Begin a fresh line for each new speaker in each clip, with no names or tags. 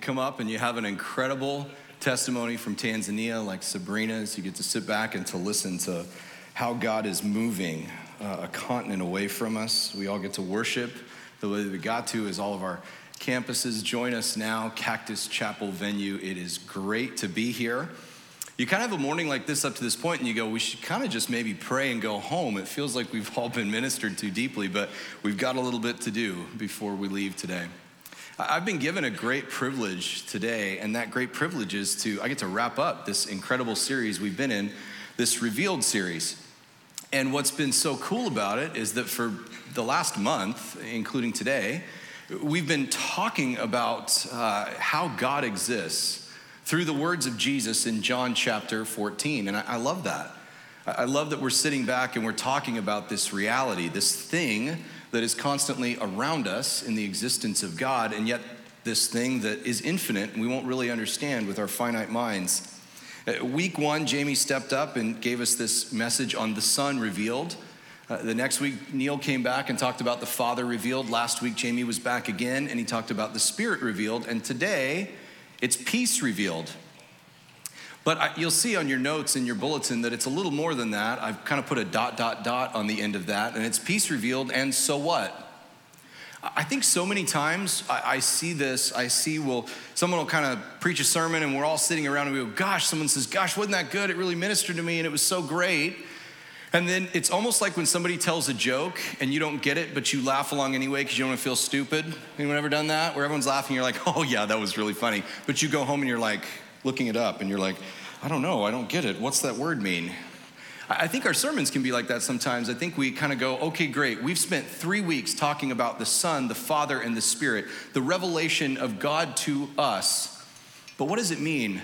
come up and you have an incredible testimony from Tanzania, like Sabrina's. You get to sit back and to listen to how God is moving uh, a continent away from us. We all get to worship the way that we got to is all of our campuses. Join us now, Cactus Chapel venue. It is great to be here. You kind of have a morning like this up to this point, and you go, we should kind of just maybe pray and go home. It feels like we've all been ministered to deeply, but we've got a little bit to do before we leave today. I've been given a great privilege today, and that great privilege is to, I get to wrap up this incredible series we've been in, this Revealed series. And what's been so cool about it is that for the last month, including today, we've been talking about uh, how God exists through the words of Jesus in John chapter 14. And I, I love that. I love that we're sitting back and we're talking about this reality, this thing that is constantly around us in the existence of God, and yet this thing that is infinite we won't really understand with our finite minds. Uh, week one, Jamie stepped up and gave us this message on the Son revealed. Uh, the next week, Neil came back and talked about the Father revealed. Last week, Jamie was back again and he talked about the Spirit revealed. And today, it's peace revealed. But I, you'll see on your notes in your bulletin that it's a little more than that. I've kind of put a dot, dot, dot on the end of that, and it's peace revealed, and so what? I think so many times I, I see this. I see, well, someone will kind of preach a sermon, and we're all sitting around and we go, Gosh, someone says, Gosh, wasn't that good? It really ministered to me, and it was so great. And then it's almost like when somebody tells a joke and you don't get it, but you laugh along anyway because you don't want to feel stupid. Anyone ever done that? Where everyone's laughing, you're like, oh yeah, that was really funny. But you go home and you're like looking it up and you're like, I don't know, I don't get it. What's that word mean? I think our sermons can be like that sometimes. I think we kind of go, okay, great. We've spent three weeks talking about the Son, the Father, and the Spirit, the revelation of God to us. But what does it mean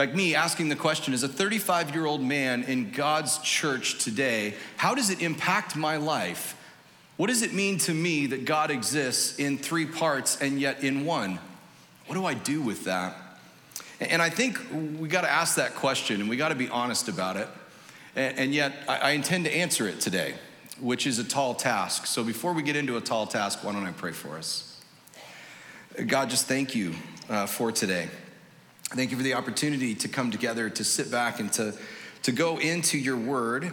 like me asking the question as a 35 year old man in God's church today, how does it impact my life? What does it mean to me that God exists in three parts and yet in one? What do I do with that? And I think we got to ask that question and we got to be honest about it. And yet, I intend to answer it today, which is a tall task. So before we get into a tall task, why don't I pray for us? God, just thank you uh, for today. Thank you for the opportunity to come together, to sit back and to, to go into your word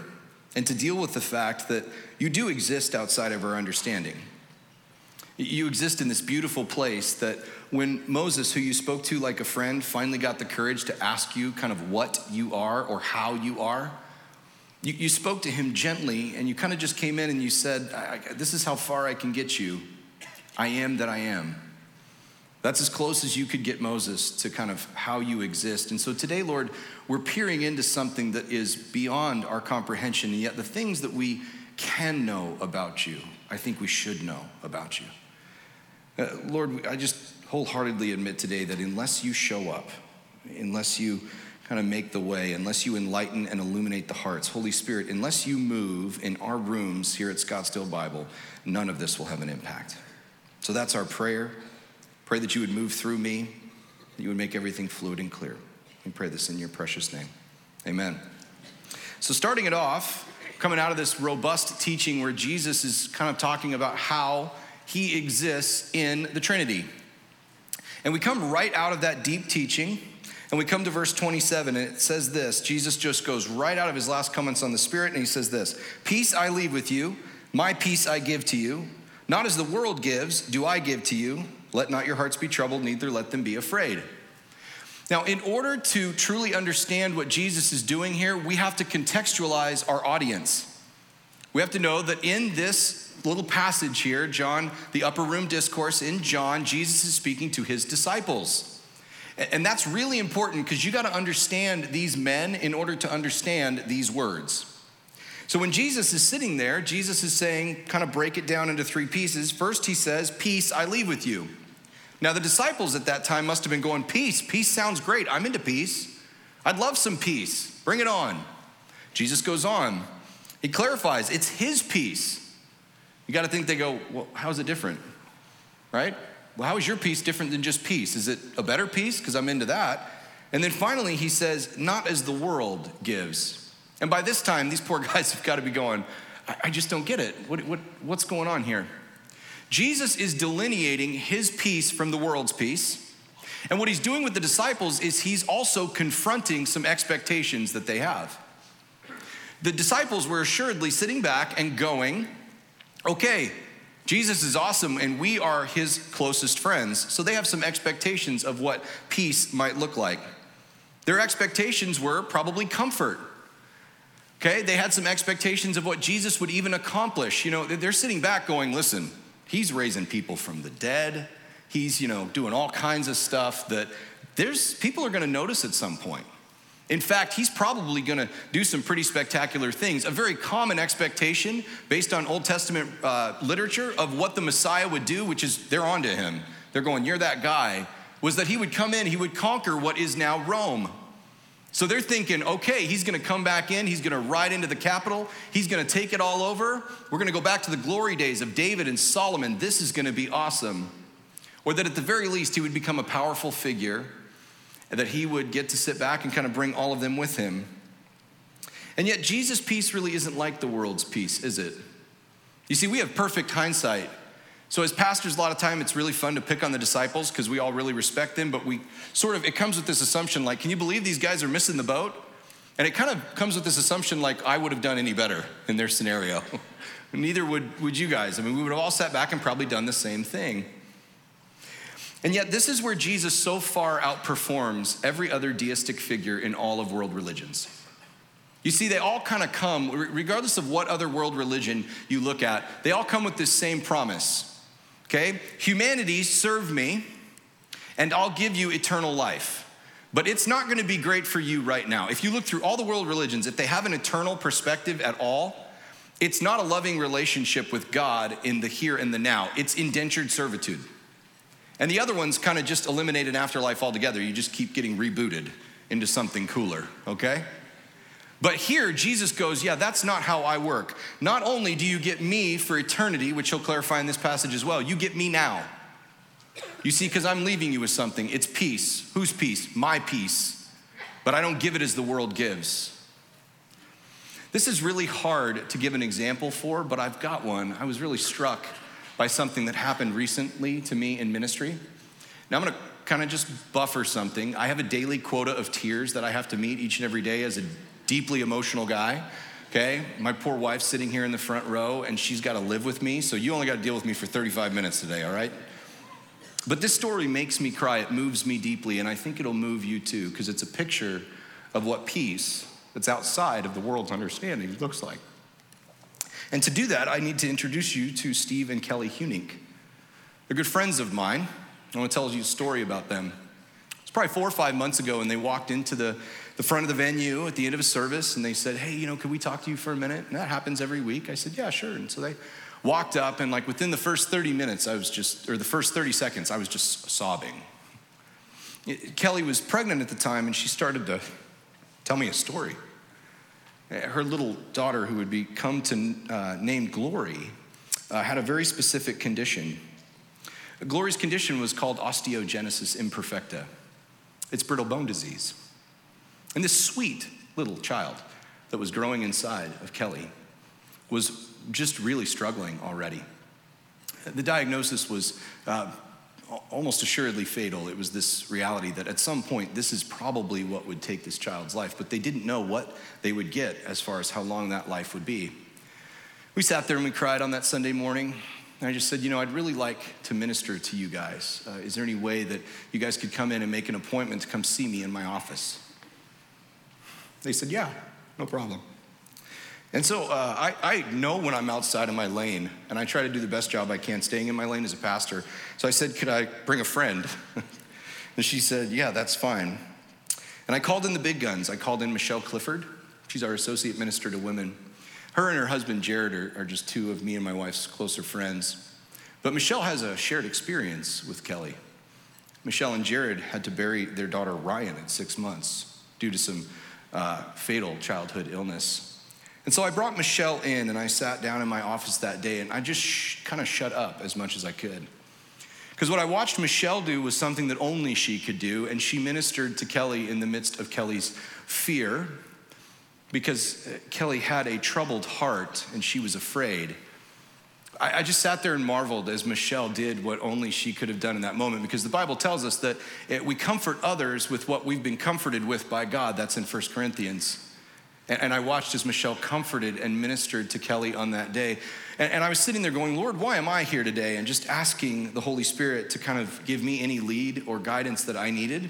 and to deal with the fact that you do exist outside of our understanding. You exist in this beautiful place that when Moses, who you spoke to like a friend, finally got the courage to ask you kind of what you are or how you are, you, you spoke to him gently and you kind of just came in and you said, This is how far I can get you. I am that I am. That's as close as you could get Moses to kind of how you exist. And so today, Lord, we're peering into something that is beyond our comprehension, and yet the things that we can know about you, I think we should know about you. Uh, Lord, I just wholeheartedly admit today that unless you show up, unless you kind of make the way, unless you enlighten and illuminate the hearts, Holy Spirit, unless you move in our rooms here at Scottsdale Bible, none of this will have an impact. So that's our prayer. Pray that you would move through me, that you would make everything fluid and clear. We pray this in your precious name. Amen. So, starting it off, coming out of this robust teaching where Jesus is kind of talking about how he exists in the Trinity. And we come right out of that deep teaching, and we come to verse 27, and it says this Jesus just goes right out of his last comments on the Spirit, and he says this Peace I leave with you, my peace I give to you. Not as the world gives, do I give to you. Let not your hearts be troubled, neither let them be afraid. Now, in order to truly understand what Jesus is doing here, we have to contextualize our audience. We have to know that in this little passage here, John, the upper room discourse in John, Jesus is speaking to his disciples. And that's really important because you got to understand these men in order to understand these words. So when Jesus is sitting there, Jesus is saying, kind of break it down into three pieces. First, he says, Peace I leave with you. Now, the disciples at that time must have been going, Peace, peace sounds great. I'm into peace. I'd love some peace. Bring it on. Jesus goes on. He clarifies, it's his peace. You got to think they go, Well, how is it different? Right? Well, how is your peace different than just peace? Is it a better peace? Because I'm into that. And then finally, he says, Not as the world gives. And by this time, these poor guys have got to be going, I, I just don't get it. What, what, what's going on here? Jesus is delineating his peace from the world's peace. And what he's doing with the disciples is he's also confronting some expectations that they have. The disciples were assuredly sitting back and going, okay, Jesus is awesome and we are his closest friends. So they have some expectations of what peace might look like. Their expectations were probably comfort. Okay, they had some expectations of what Jesus would even accomplish. You know, they're sitting back going, listen, he's raising people from the dead. He's, you know, doing all kinds of stuff that there's people are going to notice at some point. In fact, he's probably going to do some pretty spectacular things. A very common expectation based on Old Testament uh, literature of what the Messiah would do, which is they're on to him. They're going, You're that guy, was that he would come in, he would conquer what is now Rome. So they're thinking, okay, he's gonna come back in, he's gonna ride into the capital, he's gonna take it all over. We're gonna go back to the glory days of David and Solomon. This is gonna be awesome. Or that at the very least, he would become a powerful figure that he would get to sit back and kind of bring all of them with him. And yet, Jesus' peace really isn't like the world's peace, is it? You see, we have perfect hindsight. So, as pastors, a lot of time it's really fun to pick on the disciples because we all really respect them, but we sort of, it comes with this assumption like, can you believe these guys are missing the boat? And it kind of comes with this assumption like, I would have done any better in their scenario. Neither would, would you guys. I mean, we would have all sat back and probably done the same thing. And yet, this is where Jesus so far outperforms every other deistic figure in all of world religions. You see, they all kind of come, regardless of what other world religion you look at, they all come with this same promise. Okay? Humanity, serve me, and I'll give you eternal life. But it's not going to be great for you right now. If you look through all the world religions, if they have an eternal perspective at all, it's not a loving relationship with God in the here and the now, it's indentured servitude. And the other ones kind of just eliminate an afterlife altogether. You just keep getting rebooted into something cooler, okay? But here, Jesus goes, Yeah, that's not how I work. Not only do you get me for eternity, which he'll clarify in this passage as well, you get me now. You see, because I'm leaving you with something. It's peace. Whose peace? My peace. But I don't give it as the world gives. This is really hard to give an example for, but I've got one. I was really struck by something that happened recently to me in ministry. Now, I'm gonna kind of just buffer something. I have a daily quota of tears that I have to meet each and every day as a deeply emotional guy. Okay, my poor wife's sitting here in the front row and she's got to live with me, so you only got to deal with me for 35 minutes today, all right? But this story makes me cry. It moves me deeply, and I think it'll move you too, because it's a picture of what peace that's outside of the world's understanding looks like. And to do that, I need to introduce you to Steve and Kelly Hunink. They're good friends of mine. I want to tell you a story about them. It's probably four or five months ago, and they walked into the, the front of the venue at the end of a service, and they said, Hey, you know, could we talk to you for a minute? And that happens every week. I said, Yeah, sure. And so they walked up, and like within the first 30 minutes, I was just, or the first 30 seconds, I was just sobbing. Kelly was pregnant at the time, and she started to tell me a story her little daughter, who would become to uh, named Glory, uh, had a very specific condition. Glory's condition was called osteogenesis imperfecta. It's brittle bone disease. And this sweet little child that was growing inside of Kelly was just really struggling already. The diagnosis was uh, almost assuredly fatal. It was this reality that at some point, this is probably what would take this child's life, but they didn't know what they would get as far as how long that life would be. We sat there and we cried on that Sunday morning. And I just said, you know, I'd really like to minister to you guys. Uh, is there any way that you guys could come in and make an appointment to come see me in my office? They said, yeah, no problem. And so uh, I, I know when I'm outside of my lane, and I try to do the best job I can staying in my lane as a pastor. So I said, Could I bring a friend? and she said, Yeah, that's fine. And I called in the big guns. I called in Michelle Clifford. She's our associate minister to women. Her and her husband, Jared, are, are just two of me and my wife's closer friends. But Michelle has a shared experience with Kelly. Michelle and Jared had to bury their daughter Ryan at six months due to some uh, fatal childhood illness. And so I brought Michelle in and I sat down in my office that day and I just sh- kind of shut up as much as I could. Because what I watched Michelle do was something that only she could do, and she ministered to Kelly in the midst of Kelly's fear because uh, Kelly had a troubled heart and she was afraid I, I just sat there and marveled as Michelle did what only she could have done in that moment because the Bible tells us that it, we comfort others with what we've been comforted with by God. That's in 1 Corinthians. And, I watched as Michelle comforted and ministered to Kelly on that day. And, I was sitting there going, Lord, why am I here today? And just asking the Holy Spirit to kind of give me any lead or guidance that I needed.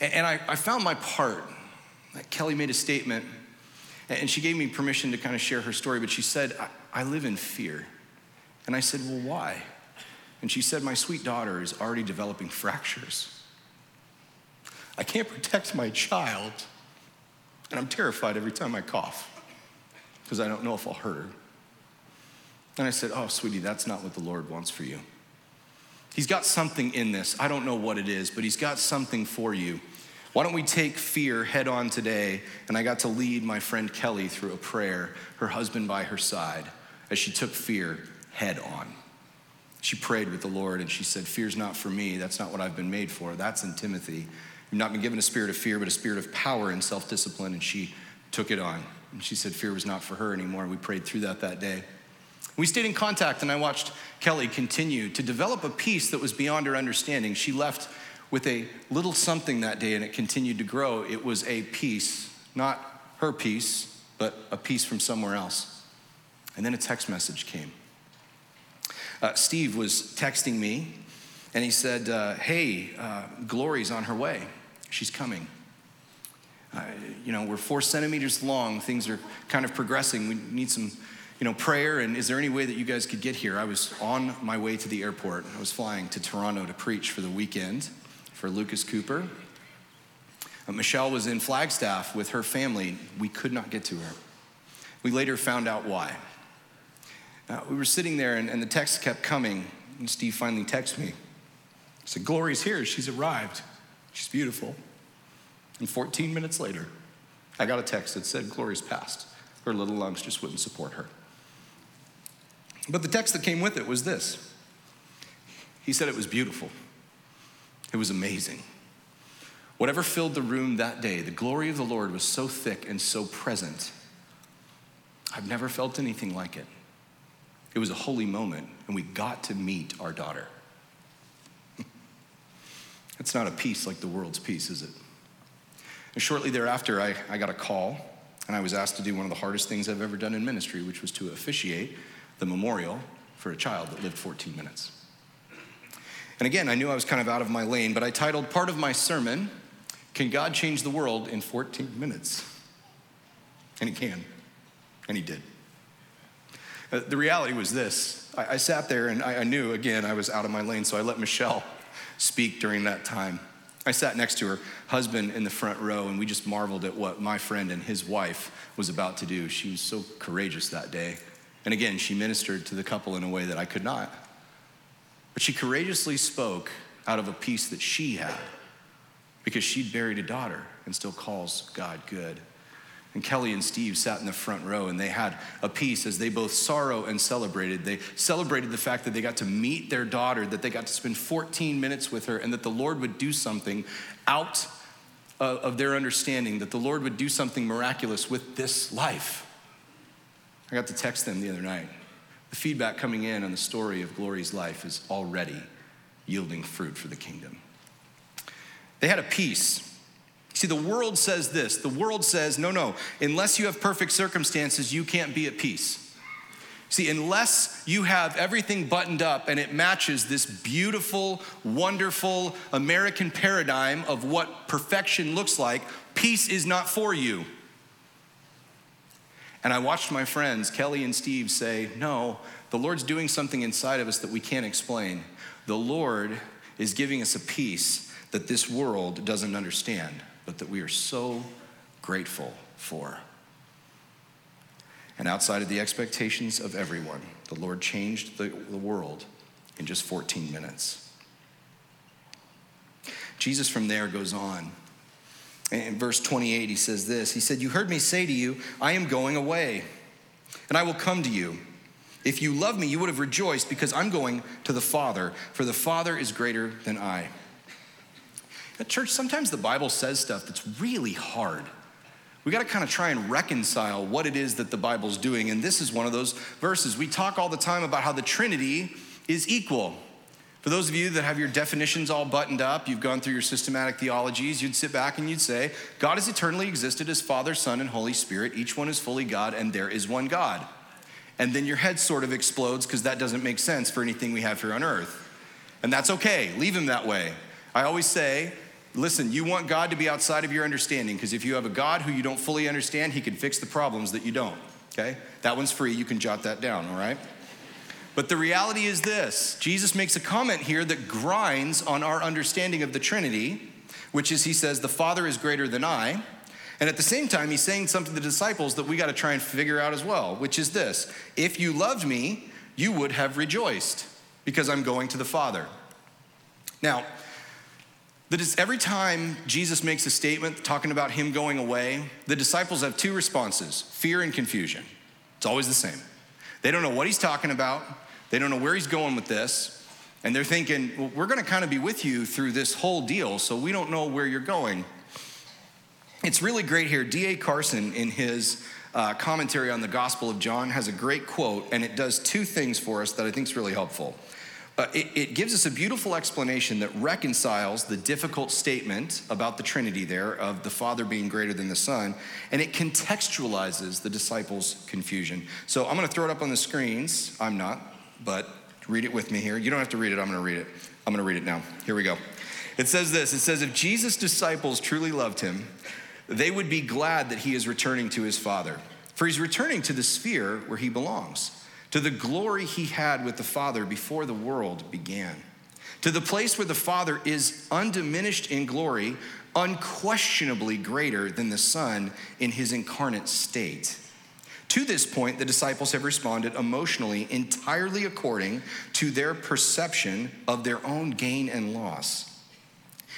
And, I, found my part. Kelly made a statement and she gave me permission to kind of share her story, but she said, I live in fear. And I said, Well, why? And she said, My sweet daughter is already developing fractures. I can't protect my child, and I'm terrified every time I cough because I don't know if I'll hurt her. And I said, Oh, sweetie, that's not what the Lord wants for you. He's got something in this. I don't know what it is, but He's got something for you. Why don't we take fear head on today? And I got to lead my friend Kelly through a prayer, her husband by her side, as she took fear head on. She prayed with the Lord and she said, Fear's not for me. That's not what I've been made for. That's in Timothy. You've not been given a spirit of fear, but a spirit of power and self discipline. And she took it on. And she said fear was not for her anymore. We prayed through that that day. We stayed in contact, and I watched Kelly continue to develop a peace that was beyond her understanding. She left with a little something that day and it continued to grow. It was a peace, not her peace, but a peace from somewhere else. And then a text message came. Uh, Steve was texting me and he said, uh, Hey, uh, Glory's on her way. She's coming. Uh, you know, we're four centimeters long. Things are kind of progressing. We need some, you know, prayer. And is there any way that you guys could get here? I was on my way to the airport. I was flying to Toronto to preach for the weekend for Lucas Cooper. Uh, Michelle was in Flagstaff with her family. We could not get to her. We later found out why. Uh, we were sitting there, and, and the text kept coming. And Steve finally texted me. He said, Glory's here. She's arrived. She's beautiful. And 14 minutes later, I got a text that said, Glory's passed. Her little lungs just wouldn't support her. But the text that came with it was this He said it was beautiful. It was amazing. Whatever filled the room that day, the glory of the Lord was so thick and so present. I've never felt anything like it. It was a holy moment, and we got to meet our daughter. it's not a peace like the world's peace, is it? And shortly thereafter, I, I got a call, and I was asked to do one of the hardest things I've ever done in ministry, which was to officiate the memorial for a child that lived 14 minutes. And again, I knew I was kind of out of my lane, but I titled part of my sermon, Can God Change the World in 14 Minutes? And He can. And He did. Uh, the reality was this I, I sat there and I, I knew, again, I was out of my lane, so I let Michelle speak during that time. I sat next to her husband in the front row, and we just marveled at what my friend and his wife was about to do. She was so courageous that day. And again, she ministered to the couple in a way that I could not. But she courageously spoke out of a peace that she had because she'd buried a daughter and still calls God good. And Kelly and Steve sat in the front row and they had a peace as they both sorrow and celebrated. They celebrated the fact that they got to meet their daughter, that they got to spend 14 minutes with her, and that the Lord would do something out of their understanding, that the Lord would do something miraculous with this life. I got to text them the other night. The feedback coming in on the story of Glory's life is already yielding fruit for the kingdom. They had a peace. See, the world says this the world says, no, no, unless you have perfect circumstances, you can't be at peace. See, unless you have everything buttoned up and it matches this beautiful, wonderful American paradigm of what perfection looks like, peace is not for you. And I watched my friends, Kelly and Steve, say, No, the Lord's doing something inside of us that we can't explain. The Lord is giving us a peace that this world doesn't understand, but that we are so grateful for. And outside of the expectations of everyone, the Lord changed the, the world in just 14 minutes. Jesus from there goes on in verse 28, he says this He said, You heard me say to you, I am going away, and I will come to you. If you love me, you would have rejoiced because I'm going to the Father, for the Father is greater than I. Church, sometimes the Bible says stuff that's really hard. We got to kind of try and reconcile what it is that the Bible's doing. And this is one of those verses. We talk all the time about how the Trinity is equal. For those of you that have your definitions all buttoned up, you've gone through your systematic theologies, you'd sit back and you'd say, God has eternally existed as Father, Son, and Holy Spirit. Each one is fully God, and there is one God. And then your head sort of explodes because that doesn't make sense for anything we have here on earth. And that's okay, leave him that way. I always say, listen, you want God to be outside of your understanding because if you have a God who you don't fully understand, he can fix the problems that you don't, okay? That one's free, you can jot that down, all right? But the reality is this Jesus makes a comment here that grinds on our understanding of the Trinity, which is he says, The Father is greater than I. And at the same time, he's saying something to the disciples that we got to try and figure out as well, which is this If you loved me, you would have rejoiced because I'm going to the Father. Now, that is every time Jesus makes a statement talking about him going away, the disciples have two responses fear and confusion. It's always the same. They don't know what he's talking about, they don't know where he's going with this, and they're thinking, well, we're going to kind of be with you through this whole deal, so we don't know where you're going. It's really great here. D.A. Carson, in his uh, commentary on the Gospel of John, has a great quote, and it does two things for us that I think is really helpful. Uh, it, it, gives us a beautiful explanation that reconciles the difficult statement about the Trinity there of the Father being greater than the Son, and it contextualizes the disciples' confusion. So I'm going to throw it up on the screens. I'm not, but read it with me here. You don't have to read it, I'm going to read it. I'm going to read it now. Here we go. It says this It says, If Jesus' disciples truly loved him, they would be glad that he is returning to his Father, for he's returning to the sphere where he belongs, to the glory he had with the Father before the world began, to the place where the Father is undiminished in glory, unquestionably greater than the Son in his incarnate state. To this point, the disciples have responded emotionally entirely according to their perception of their own gain and loss.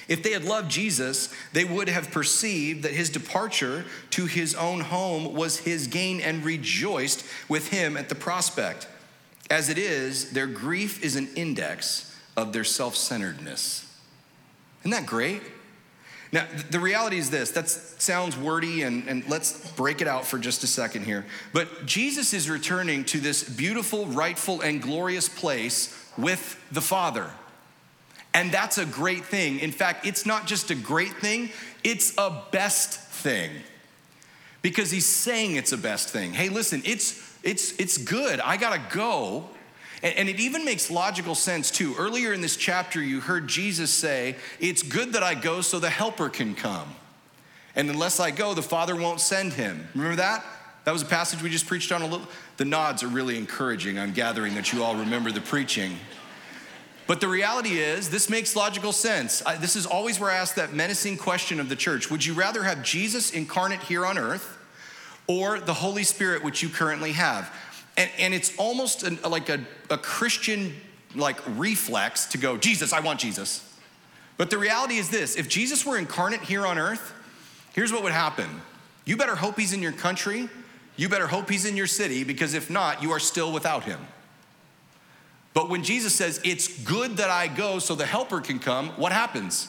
If they had loved Jesus, they would have perceived that his departure to his own home was his gain and rejoiced with him at the prospect. As it is, their grief is an index of their self centeredness. Isn't that great? Now, the reality is this that sounds wordy, and, and let's break it out for just a second here. But Jesus is returning to this beautiful, rightful, and glorious place with the Father. And that's a great thing. In fact, it's not just a great thing, it's a best thing. Because he's saying it's a best thing. Hey, listen, it's it's it's good. I got to go. And, and it even makes logical sense too. Earlier in this chapter, you heard Jesus say, It's good that I go so the helper can come. And unless I go, the Father won't send him. Remember that? That was a passage we just preached on a little. The nods are really encouraging. I'm gathering that you all remember the preaching. But the reality is, this makes logical sense. I, this is always where I ask that menacing question of the church Would you rather have Jesus incarnate here on earth or the Holy Spirit, which you currently have? And, and it's almost an, like a, a Christian like reflex to go, Jesus, I want Jesus. But the reality is this if Jesus were incarnate here on earth, here's what would happen. You better hope he's in your country. You better hope he's in your city, because if not, you are still without him. But when Jesus says, It's good that I go so the helper can come, what happens?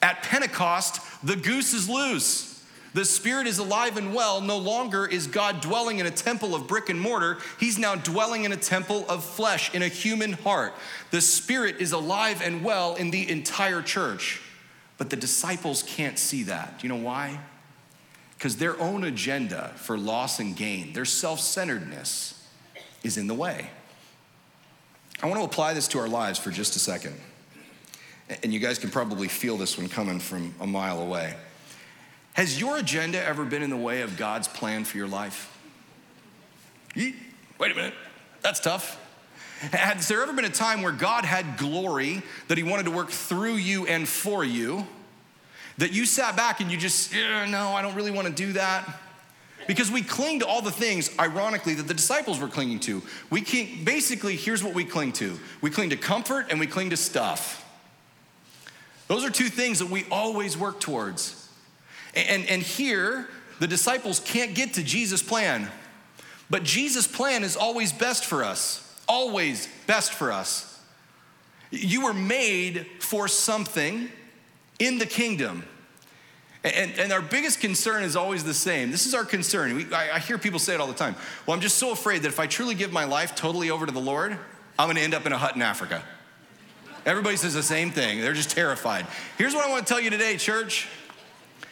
At Pentecost, the goose is loose. The Spirit is alive and well. No longer is God dwelling in a temple of brick and mortar. He's now dwelling in a temple of flesh, in a human heart. The Spirit is alive and well in the entire church. But the disciples can't see that. Do you know why? Because their own agenda for loss and gain, their self centeredness, is in the way. I want to apply this to our lives for just a second. And you guys can probably feel this one coming from a mile away. Has your agenda ever been in the way of God's plan for your life? Wait a minute, that's tough. Has there ever been a time where God had glory that He wanted to work through you and for you? That you sat back and you just, no, I don't really want to do that. Because we cling to all the things, ironically, that the disciples were clinging to. We can, basically, here's what we cling to we cling to comfort and we cling to stuff. Those are two things that we always work towards. And, and here, the disciples can't get to Jesus' plan. But Jesus' plan is always best for us, always best for us. You were made for something in the kingdom. And, and our biggest concern is always the same. This is our concern. We, I, I hear people say it all the time. Well, I'm just so afraid that if I truly give my life totally over to the Lord, I'm gonna end up in a hut in Africa. Everybody says the same thing. They're just terrified. Here's what I wanna tell you today, church.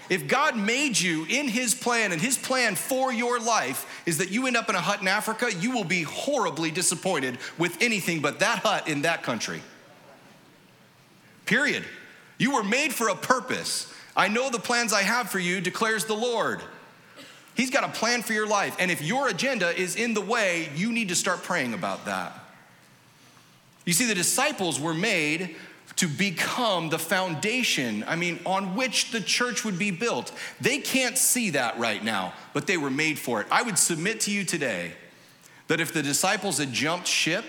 If God made you in His plan, and His plan for your life is that you end up in a hut in Africa, you will be horribly disappointed with anything but that hut in that country. Period. You were made for a purpose. I know the plans I have for you, declares the Lord. He's got a plan for your life. And if your agenda is in the way, you need to start praying about that. You see, the disciples were made to become the foundation, I mean, on which the church would be built. They can't see that right now, but they were made for it. I would submit to you today that if the disciples had jumped ship,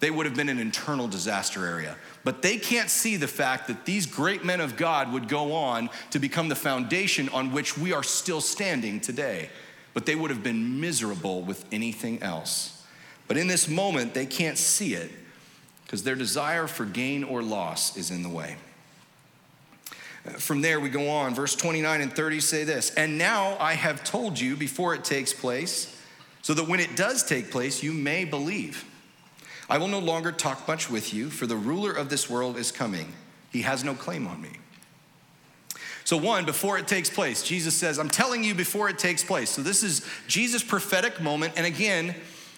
they would have been an internal disaster area. But they can't see the fact that these great men of God would go on to become the foundation on which we are still standing today. But they would have been miserable with anything else. But in this moment, they can't see it because their desire for gain or loss is in the way. From there, we go on. Verse 29 and 30 say this And now I have told you before it takes place, so that when it does take place, you may believe. I will no longer talk much with you, for the ruler of this world is coming. He has no claim on me. So, one, before it takes place, Jesus says, I'm telling you before it takes place. So, this is Jesus' prophetic moment. And again,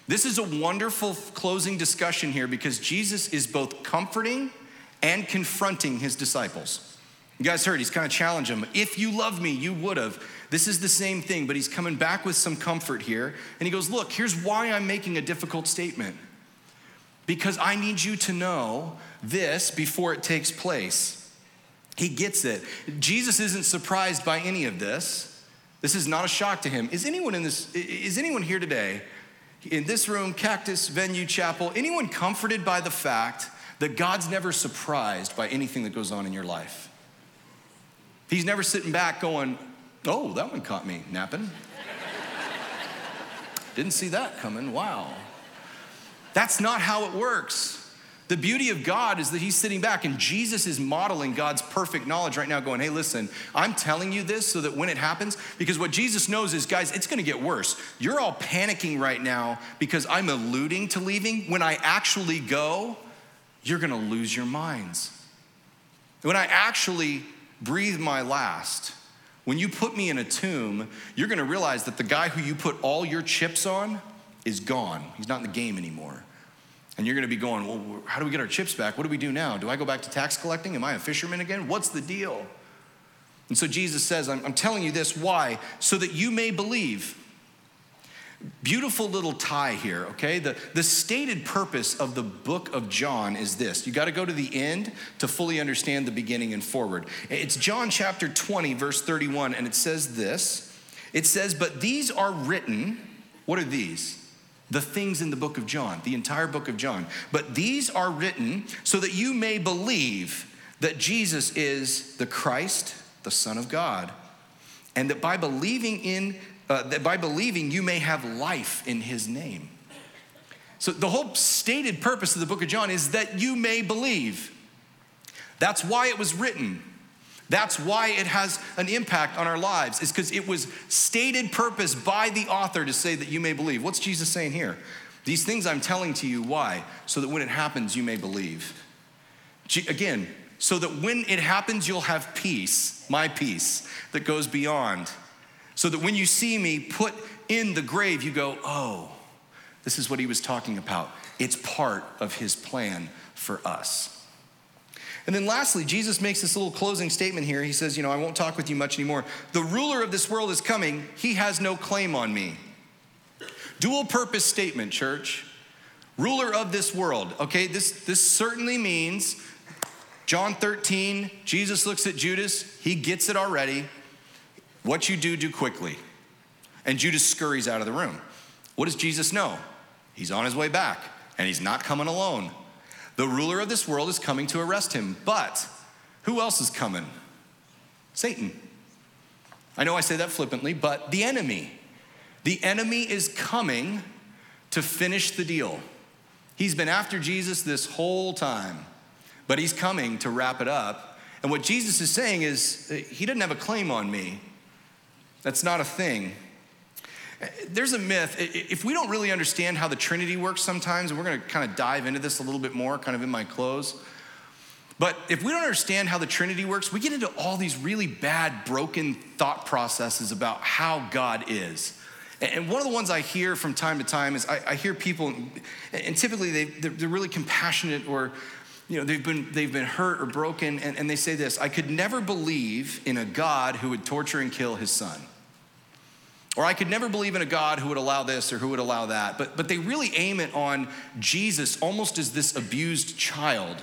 this is a wonderful closing discussion here because Jesus is both comforting and confronting his disciples. You guys heard, he's kind of challenging them. If you love me, you would have. This is the same thing, but he's coming back with some comfort here. And he goes, Look, here's why I'm making a difficult statement because I need you to know this before it takes place. He gets it. Jesus isn't surprised by any of this. This is not a shock to him. Is anyone in this is anyone here today in this room, Cactus Venue Chapel, anyone comforted by the fact that God's never surprised by anything that goes on in your life? He's never sitting back going, "Oh, that one caught me napping." Didn't see that coming. Wow. That's not how it works. The beauty of God is that He's sitting back and Jesus is modeling God's perfect knowledge right now, going, Hey, listen, I'm telling you this so that when it happens, because what Jesus knows is, guys, it's gonna get worse. You're all panicking right now because I'm alluding to leaving. When I actually go, you're gonna lose your minds. When I actually breathe my last, when you put me in a tomb, you're gonna realize that the guy who you put all your chips on, is gone. He's not in the game anymore. And you're going to be going, well, how do we get our chips back? What do we do now? Do I go back to tax collecting? Am I a fisherman again? What's the deal? And so Jesus says, I'm, I'm telling you this. Why? So that you may believe. Beautiful little tie here, okay? The, the stated purpose of the book of John is this. You got to go to the end to fully understand the beginning and forward. It's John chapter 20, verse 31, and it says this It says, But these are written, what are these? The things in the book of John, the entire book of John. But these are written so that you may believe that Jesus is the Christ, the Son of God, and that by believing in uh, that by believing you may have life in his name. So the whole stated purpose of the book of John is that you may believe. That's why it was written. That's why it has an impact on our lives, is because it was stated purpose by the author to say that you may believe. What's Jesus saying here? These things I'm telling to you, why? So that when it happens, you may believe. Again, so that when it happens, you'll have peace, my peace, that goes beyond. So that when you see me put in the grave, you go, oh, this is what he was talking about. It's part of his plan for us. And then lastly, Jesus makes this little closing statement here. He says, You know, I won't talk with you much anymore. The ruler of this world is coming, he has no claim on me. Dual purpose statement, church. Ruler of this world. Okay, this, this certainly means John 13, Jesus looks at Judas, he gets it already. What you do, do quickly. And Judas scurries out of the room. What does Jesus know? He's on his way back, and he's not coming alone. The ruler of this world is coming to arrest him. But who else is coming? Satan. I know I say that flippantly, but the enemy. The enemy is coming to finish the deal. He's been after Jesus this whole time, but he's coming to wrap it up. And what Jesus is saying is, uh, He doesn't have a claim on me. That's not a thing. There's a myth. If we don't really understand how the Trinity works sometimes, and we're going to kind of dive into this a little bit more, kind of in my close. But if we don't understand how the Trinity works, we get into all these really bad, broken thought processes about how God is. And one of the ones I hear from time to time is I, I hear people, and typically they, they're, really compassionate or you know, they've been, they've been hurt or broken, and, and they say this I could never believe in a God who would torture and kill his son. Or I could never believe in a God who would allow this or who would allow that. But, but they really aim it on Jesus almost as this abused child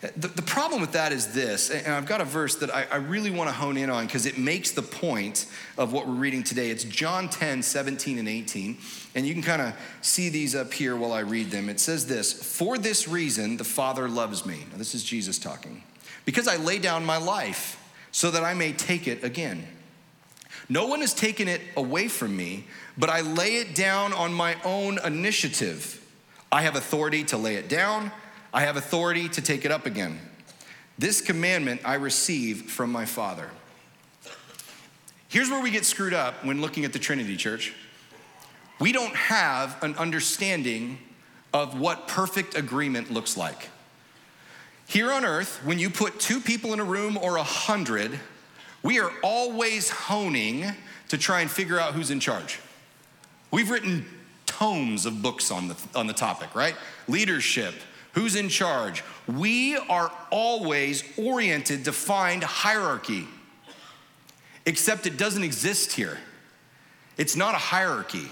the, the, problem with that is this, and I've got a verse that I, I really want to hone in on because it makes the point of what we're reading today. It's John 10, 17, and 18. And you can kind of see these up here while I read them. It says this For this reason, the Father loves me. Now, this is Jesus talking. Because I lay down my life so that I may take it again. No one has taken it away from me, but I lay it down on my own initiative. I have authority to lay it down I have authority to take it up again. This commandment I receive from my Father. Here's where we get screwed up when looking at the Trinity Church. We don't have an understanding of what perfect agreement looks like. Here on earth, when you put two people in a room or a hundred, we are always honing to try and figure out who's in charge. We've written tomes of books on the, on the topic, right? Leadership, Who's in charge? We are always oriented to find hierarchy, except it doesn't exist here. It's not a hierarchy,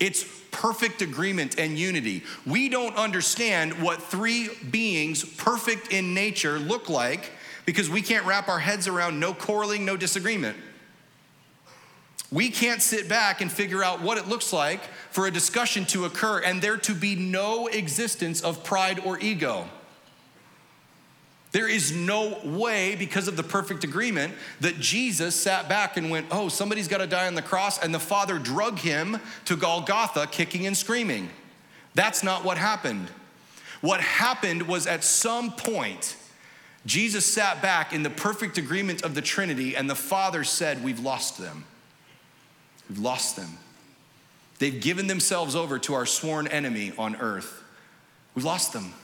it's perfect agreement and unity. We don't understand what three beings, perfect in nature, look like because we can't wrap our heads around no quarreling, no disagreement. We can't sit back and figure out what it looks like for a discussion to occur and there to be no existence of pride or ego. There is no way, because of the perfect agreement, that Jesus sat back and went, Oh, somebody's got to die on the cross, and the Father drug him to Golgotha kicking and screaming. That's not what happened. What happened was at some point, Jesus sat back in the perfect agreement of the Trinity, and the Father said, We've lost them. We've lost them. They've given themselves over to our sworn enemy on earth. We've lost them.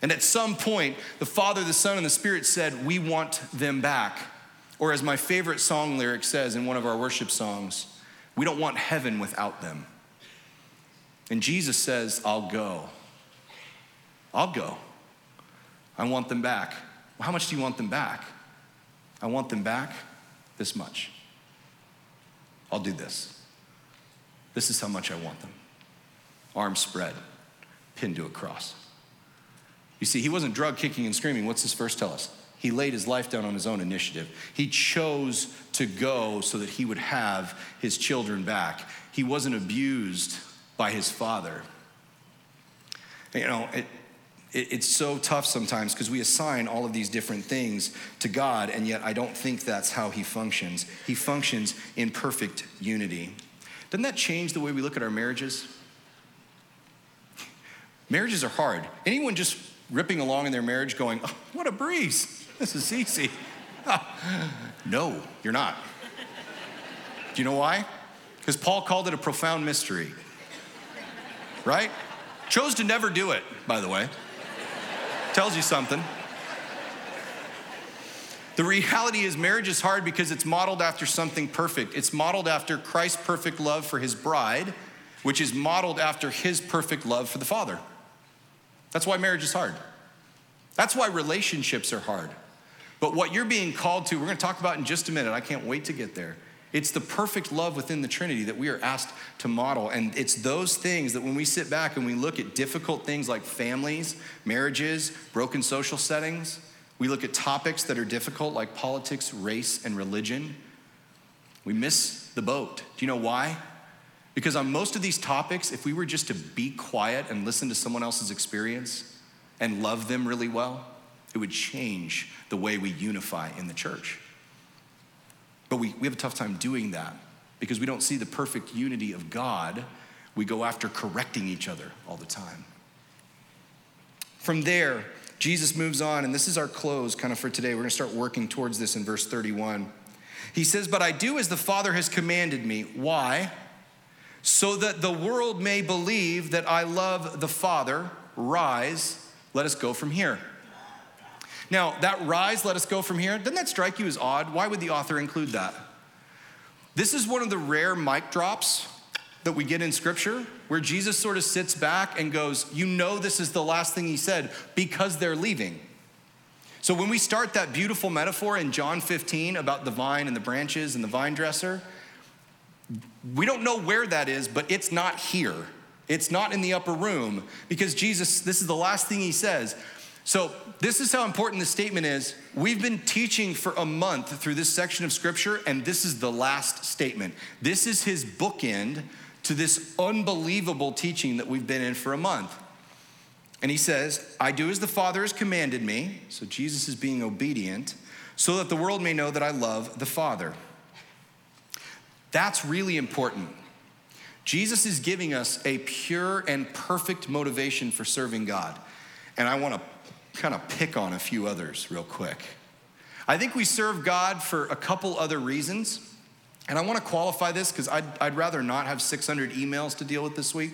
And at some point, the Father, the Son, and the Spirit said, We want them back. Or, as my favorite song lyric says in one of our worship songs, we don't want heaven without them. And Jesus says, I'll go. I'll go. I want them back. Well, how much do you want them back? I want them back this much. I'll do this. This is how much I want them. Arms spread, pinned to a cross. You see, he wasn't drug kicking and screaming. What's this verse tell us? He laid his life down on his own initiative. He chose to go so that he would have his children back. He wasn't abused by his father. You know, it, it, it's so tough sometimes because we assign all of these different things to God, and yet I don't think that's how He functions. He functions in perfect unity. Doesn't that change the way we look at our marriages? Marriages are hard. Anyone just ripping along in their marriage going, oh, what a breeze, this is easy. no, you're not. Do you know why? Because Paul called it a profound mystery, right? Chose to never do it, by the way. Tells you something. The reality is, marriage is hard because it's modeled after something perfect. It's modeled after Christ's perfect love for his bride, which is modeled after his perfect love for the Father. That's why marriage is hard. That's why relationships are hard. But what you're being called to, we're going to talk about in just a minute. I can't wait to get there. It's the perfect love within the Trinity that we are asked to model. And it's those things that when we sit back and we look at difficult things like families, marriages, broken social settings, we look at topics that are difficult like politics, race, and religion, we miss the boat. Do you know why? Because on most of these topics, if we were just to be quiet and listen to someone else's experience and love them really well, it would change the way we unify in the church. But we, we have a tough time doing that because we don't see the perfect unity of God. We go after correcting each other all the time. From there, Jesus moves on, and this is our close kind of for today. We're going to start working towards this in verse 31. He says, But I do as the Father has commanded me. Why? So that the world may believe that I love the Father. Rise, let us go from here. Now, that rise, let us go from here, doesn't that strike you as odd? Why would the author include that? This is one of the rare mic drops that we get in scripture where Jesus sort of sits back and goes, You know, this is the last thing he said because they're leaving. So when we start that beautiful metaphor in John 15 about the vine and the branches and the vine dresser, we don't know where that is, but it's not here. It's not in the upper room because Jesus, this is the last thing he says. So, this is how important this statement is. We've been teaching for a month through this section of scripture, and this is the last statement. This is his bookend to this unbelievable teaching that we've been in for a month. And he says, I do as the Father has commanded me. So Jesus is being obedient, so that the world may know that I love the Father. That's really important. Jesus is giving us a pure and perfect motivation for serving God. And I want to kind of pick on a few others real quick. I think we serve God for a couple other reasons. And I want to qualify this because I'd, I'd rather not have 600 emails to deal with this week.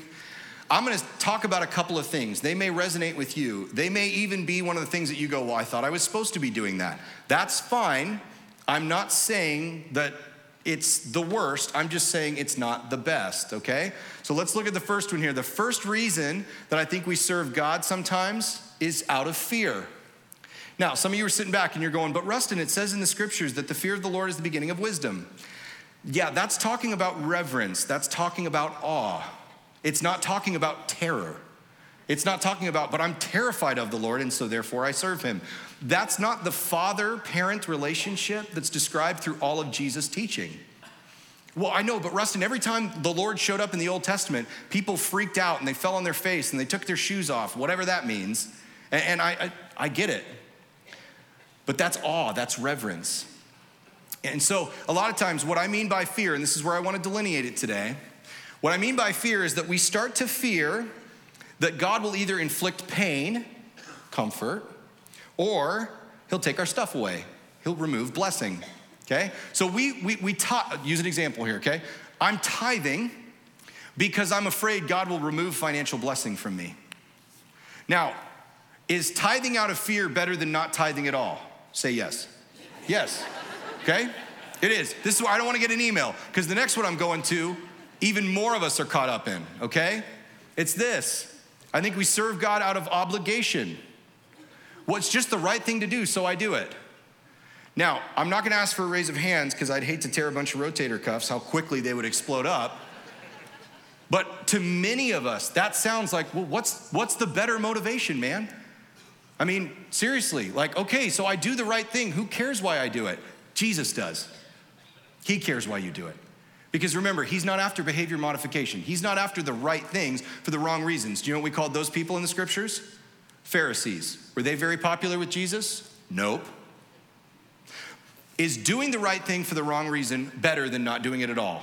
I'm going to talk about a couple of things. They may resonate with you. They may even be one of the things that you go, Well, I thought I was supposed to be doing that. That's fine. I'm not saying that it's the worst. I'm just saying it's not the best, okay? So let's look at the first one here. The first reason that I think we serve God sometimes is out of fear. Now, some of you are sitting back and you're going, But Rustin, it says in the scriptures that the fear of the Lord is the beginning of wisdom. Yeah, that's talking about reverence, that's talking about awe. It's not talking about terror. It's not talking about, but I'm terrified of the Lord, and so therefore I serve him. That's not the father parent relationship that's described through all of Jesus' teaching. Well, I know, but Rustin, every time the Lord showed up in the Old Testament, people freaked out and they fell on their face and they took their shoes off, whatever that means. And, and I, I, I get it. But that's awe, that's reverence. And so, a lot of times, what I mean by fear, and this is where I want to delineate it today, what I mean by fear is that we start to fear that God will either inflict pain, comfort, or he'll take our stuff away. He'll remove blessing. Okay? So we we we use an example here, okay? I'm tithing because I'm afraid God will remove financial blessing from me. Now, is tithing out of fear better than not tithing at all? Say yes. Yes. Okay? It is. This is why I don't want to get an email because the next one I'm going to even more of us are caught up in, okay? It's this I think we serve God out of obligation. Well, just the right thing to do, so I do it. Now, I'm not gonna ask for a raise of hands because I'd hate to tear a bunch of rotator cuffs, how quickly they would explode up. But to many of us, that sounds like, well, what's, what's the better motivation, man? I mean, seriously, like, okay, so I do the right thing. Who cares why I do it? Jesus does. He cares why you do it. Because remember, he's not after behavior modification. He's not after the right things for the wrong reasons. Do you know what we called those people in the scriptures? Pharisees. Were they very popular with Jesus? Nope. Is doing the right thing for the wrong reason better than not doing it at all?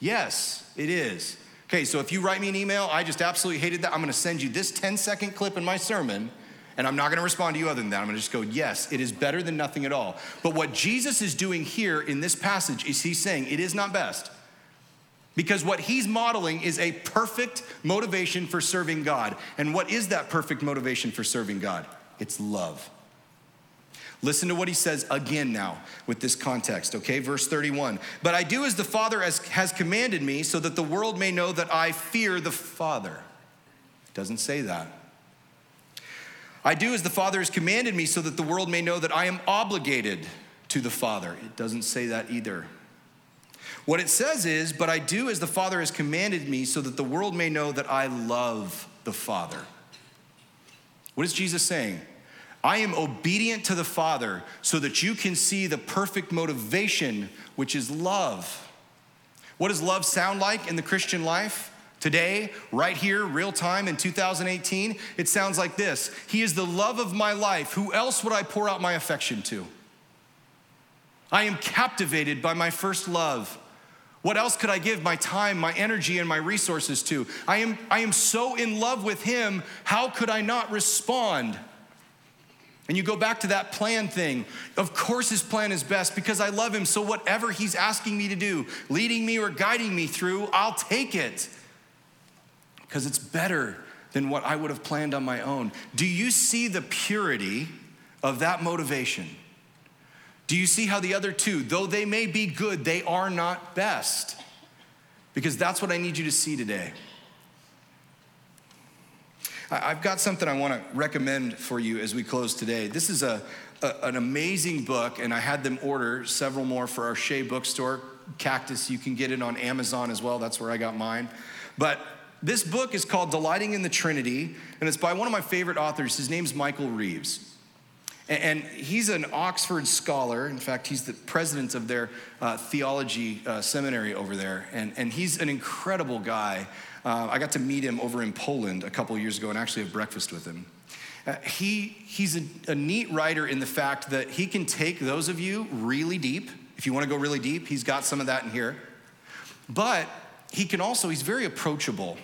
Yes, it is. Okay, so if you write me an email, I just absolutely hated that. I'm gonna send you this 10 second clip in my sermon and I'm not going to respond to you other than that. I'm going to just go, yes, it is better than nothing at all. But what Jesus is doing here in this passage is he's saying it is not best. Because what he's modeling is a perfect motivation for serving God. And what is that perfect motivation for serving God? It's love. Listen to what he says again now with this context, okay? Verse 31. But I do as the Father has, has commanded me, so that the world may know that I fear the Father. Doesn't say that. I do as the Father has commanded me so that the world may know that I am obligated to the Father. It doesn't say that either. What it says is, but I do as the Father has commanded me so that the world may know that I love the Father. What is Jesus saying? I am obedient to the Father so that you can see the perfect motivation, which is love. What does love sound like in the Christian life? Today, right here, real time in 2018, it sounds like this He is the love of my life. Who else would I pour out my affection to? I am captivated by my first love. What else could I give my time, my energy, and my resources to? I am, I am so in love with Him, how could I not respond? And you go back to that plan thing. Of course, his plan is best because I love him. So, whatever he's asking me to do, leading me or guiding me through, I'll take it because it's better than what I would have planned on my own. Do you see the purity of that motivation? Do you see how the other two, though they may be good, they are not best? Because that's what I need you to see today. I've got something I want to recommend for you as we close today. This is a, a, an amazing book, and I had them order several more for our Shea bookstore. Cactus, you can get it on Amazon as well. That's where I got mine. But this book is called Delighting in the Trinity, and it's by one of my favorite authors. His name's Michael Reeves. And he's an Oxford scholar. In fact, he's the president of their uh, theology uh, seminary over there. And, and he's an incredible guy. Uh, I got to meet him over in Poland a couple years ago and actually have breakfast with him. Uh, he, he's a, a neat writer in the fact that he can take those of you really deep. If you want to go really deep, he's got some of that in here. But he can also, he's very approachable.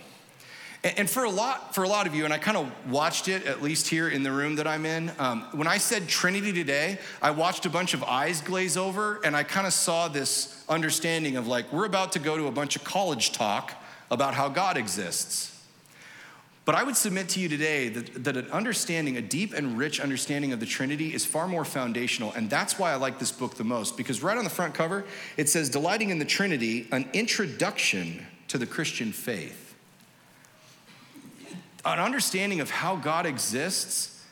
And for a lot, for a lot of you, and I kind of watched it at least here in the room that I'm in. Um, when I said Trinity today, I watched a bunch of eyes glaze over, and I kind of saw this understanding of like we're about to go to a bunch of college talk about how God exists. But I would submit to you today that, that an understanding, a deep and rich understanding of the Trinity, is far more foundational. And that's why I like this book the most, because right on the front cover, it says, Delighting in the Trinity, an introduction to the Christian faith. An understanding of how God exists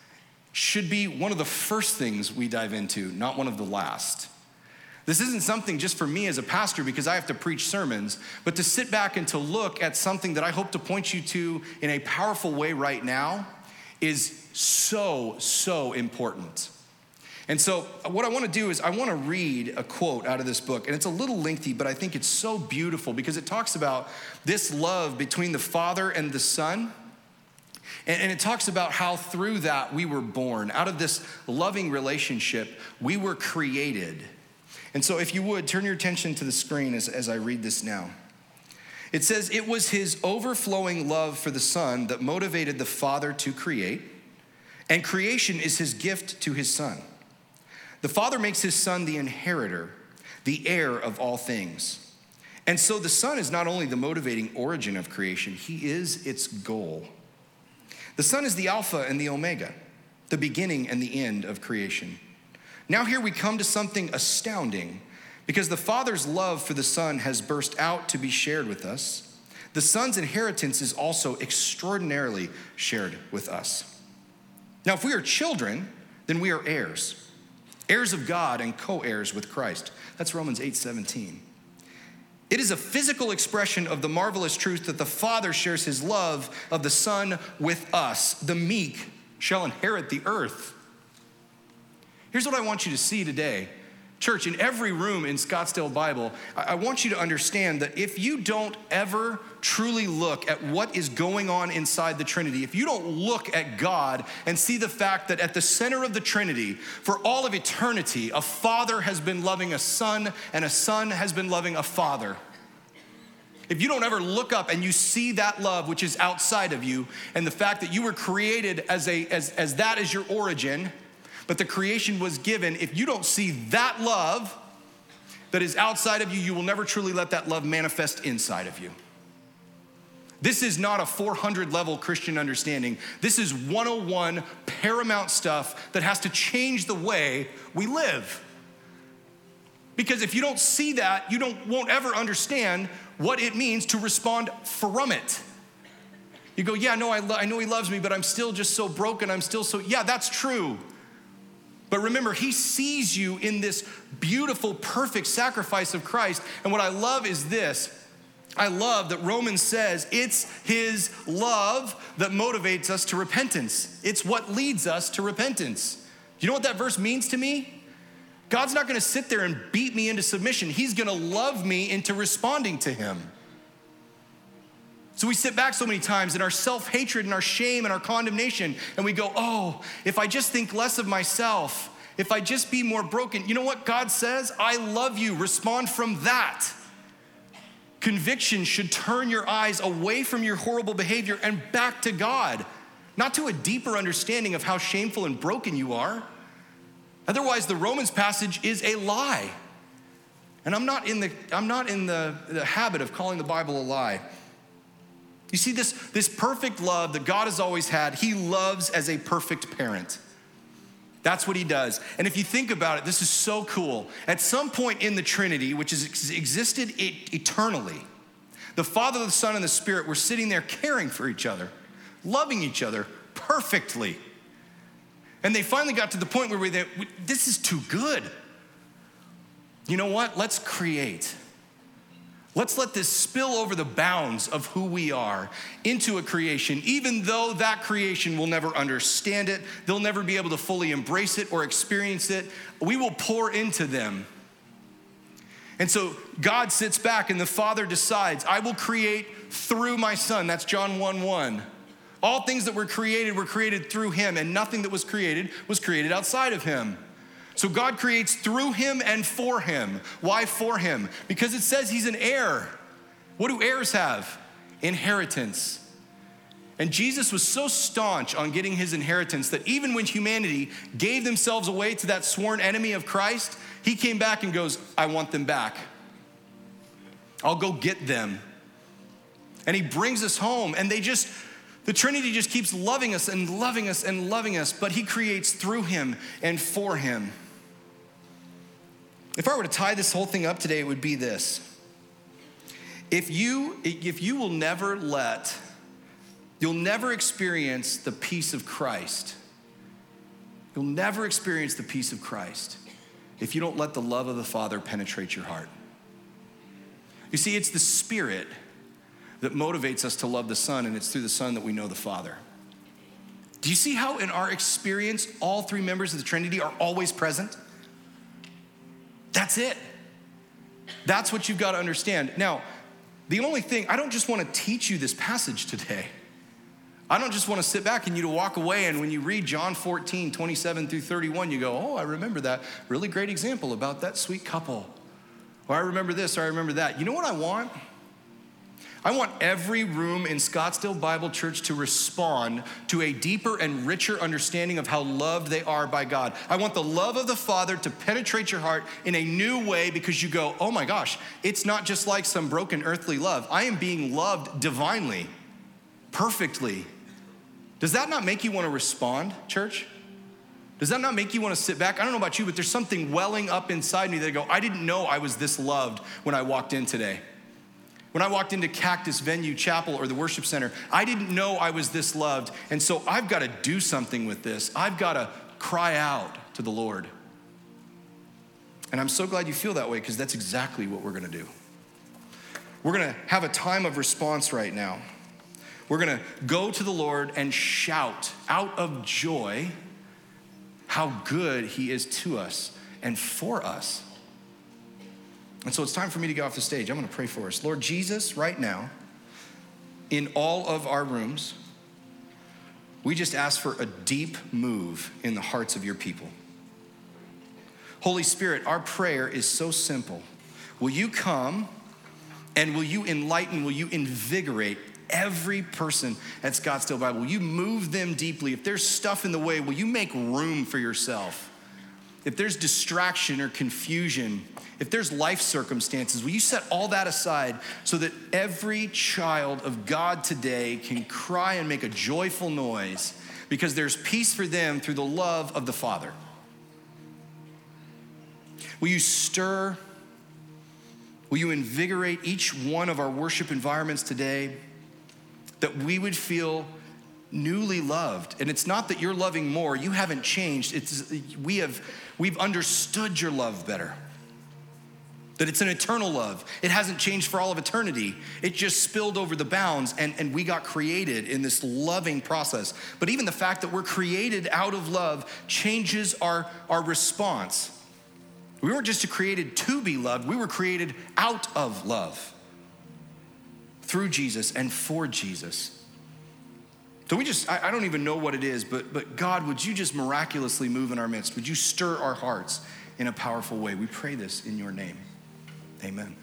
should be one of the first things we dive into, not one of the last. This isn't something just for me as a pastor because I have to preach sermons, but to sit back and to look at something that I hope to point you to in a powerful way right now is so, so important. And so, uh, what I want to do is, I want to read a quote out of this book. And it's a little lengthy, but I think it's so beautiful because it talks about this love between the Father and the Son. And, it talks about how through that we were born. Out of this loving relationship, we were created. And so, if you would, turn your attention to the screen as, as I read this now. It says, It was his overflowing love for the Son that motivated the Father to create, and creation is his gift to his Son. The Father makes his Son the inheritor, the heir of all things. And so the Son is not only the motivating origin of creation, he is its goal. The Son is the Alpha and the Omega, the beginning and the end of creation. Now, here we come to something astounding because the Father's love for the Son has burst out to be shared with us. The Son's inheritance is also extraordinarily shared with us. Now, if we are children, then we are heirs, heirs of God and co heirs with Christ. That's Romans 8 17. It is a physical expression of the marvelous truth that the Father shares his love of the Son with us. The meek shall inherit the earth. Here's what I want you to see today. Church, in every room in Scottsdale Bible, I want you to understand that if you don't ever truly look at what is going on inside the Trinity, if you don't look at God and see the fact that at the center of the Trinity, for all of eternity, a father has been loving a son and a son has been loving a father. If you don't ever look up and you see that love which is outside of you, and the fact that you were created as, a, as, as that is your origin, but the creation was given. If you don't see that love that is outside of you, you will never truly let that love manifest inside of you. This is not a 400 level Christian understanding. This is 101 paramount stuff that has to change the way we live. Because if you don't see that, you don't, won't ever understand what it means to respond from it. You go, yeah, no, I, lo- I know he loves me, but I'm still just so broken. I'm still so, yeah, that's true. But remember, he sees you in this beautiful, perfect sacrifice of Christ. And what I love is this I love that Romans says it's his love that motivates us to repentance, it's what leads us to repentance. You know what that verse means to me? God's not gonna sit there and beat me into submission, he's gonna love me into responding to him. So we sit back so many times in our self hatred and our shame and our condemnation, and we go, oh, if I just think less of myself, if I just be more broken, you know what God says? I love you. Respond from that. Conviction should turn your eyes away from your horrible behavior and back to God. not to a deeper understanding of how shameful and broken you are. Otherwise, the Romans passage is a lie. And I'm not in the, I'm not in the, the habit of calling the Bible a lie. You see, this, this perfect love that God has always had, He loves as a perfect parent. That's what He does. And if you think about it, this is so cool. At some point in the Trinity, which has existed eternally, the Father, the Son, and the Spirit were sitting there caring for each other, loving each other perfectly. And they finally got to the point where we, they, this is too good. You know what? Let's create. Let's let this spill over the bounds of who we are into a creation, even though that creation will never understand it. They'll never be able to fully embrace it or experience it. We will pour into them. And so God sits back and the Father decides, I will create through my Son. That's John 1 1. All things that were created were created through him, and nothing that was created was created outside of him. So God creates through him and for him. Why for him? Because it says he's an heir. What do heirs have? Inheritance. And Jesus was so staunch on getting his inheritance that even when humanity gave themselves away to that sworn enemy of Christ, he came back and goes, I want them back. I'll go get them. And he brings us home, and they just, the Trinity just keeps loving us and loving us and loving us, but he creates through him and for him. If I were to tie this whole thing up today, it would be this. If you, if you will never let, you'll never experience the peace of Christ. You'll never experience the peace of Christ if you don't let the love of the Father penetrate your heart. You see, it's the Spirit that motivates us to love the Son, and it's through the Son that we know the Father. Do you see how, in our experience, all three members of the Trinity are always present? That's it. That's what you've got to understand. Now, the only thing, I don't just want to teach you this passage today. I don't just want to sit back and you to walk away and when you read John 14, 27 through 31, you go, oh, I remember that. Really great example about that sweet couple. Or I remember this, or I remember that. You know what I want? I want every room in Scottsdale Bible Church to respond to a deeper and richer understanding of how loved they are by God. I want the love of the Father to penetrate your heart in a new way because you go, oh my gosh, it's not just like some broken earthly love. I am being loved divinely, perfectly. Does that not make you want to respond, church? Does that not make you want to sit back? I don't know about you, but there's something welling up inside me that I go, I didn't know I was this loved when I walked in today. When I walked into Cactus Venue Chapel or the worship center, I didn't know I was this loved. And so I've got to do something with this. I've got to cry out to the Lord. And I'm so glad you feel that way because that's exactly what we're going to do. We're going to have a time of response right now. We're going to go to the Lord and shout out of joy how good He is to us and for us. And so it's time for me to get off the stage. I'm going to pray for us. Lord Jesus, right now, in all of our rooms, we just ask for a deep move in the hearts of your people. Holy Spirit, our prayer is so simple. Will you come and will you enlighten, will you invigorate every person at Scottsdale Bible? Will you move them deeply? If there's stuff in the way, will you make room for yourself? If there's distraction or confusion, if there's life circumstances, will you set all that aside so that every child of God today can cry and make a joyful noise because there's peace for them through the love of the Father? Will you stir? Will you invigorate each one of our worship environments today that we would feel newly loved? And it's not that you're loving more, you haven't changed. It's we have we've understood your love better that it's an eternal love. It hasn't changed for all of eternity. It just spilled over the bounds and, and we got created in this loving process. But even the fact that we're created out of love changes our, our response. We weren't just created to be loved, we were created out of love through Jesus and for Jesus. So we just, I, I don't even know what it is, but, but God, would you just miraculously move in our midst? Would you stir our hearts in a powerful way? We pray this in your name. Amen.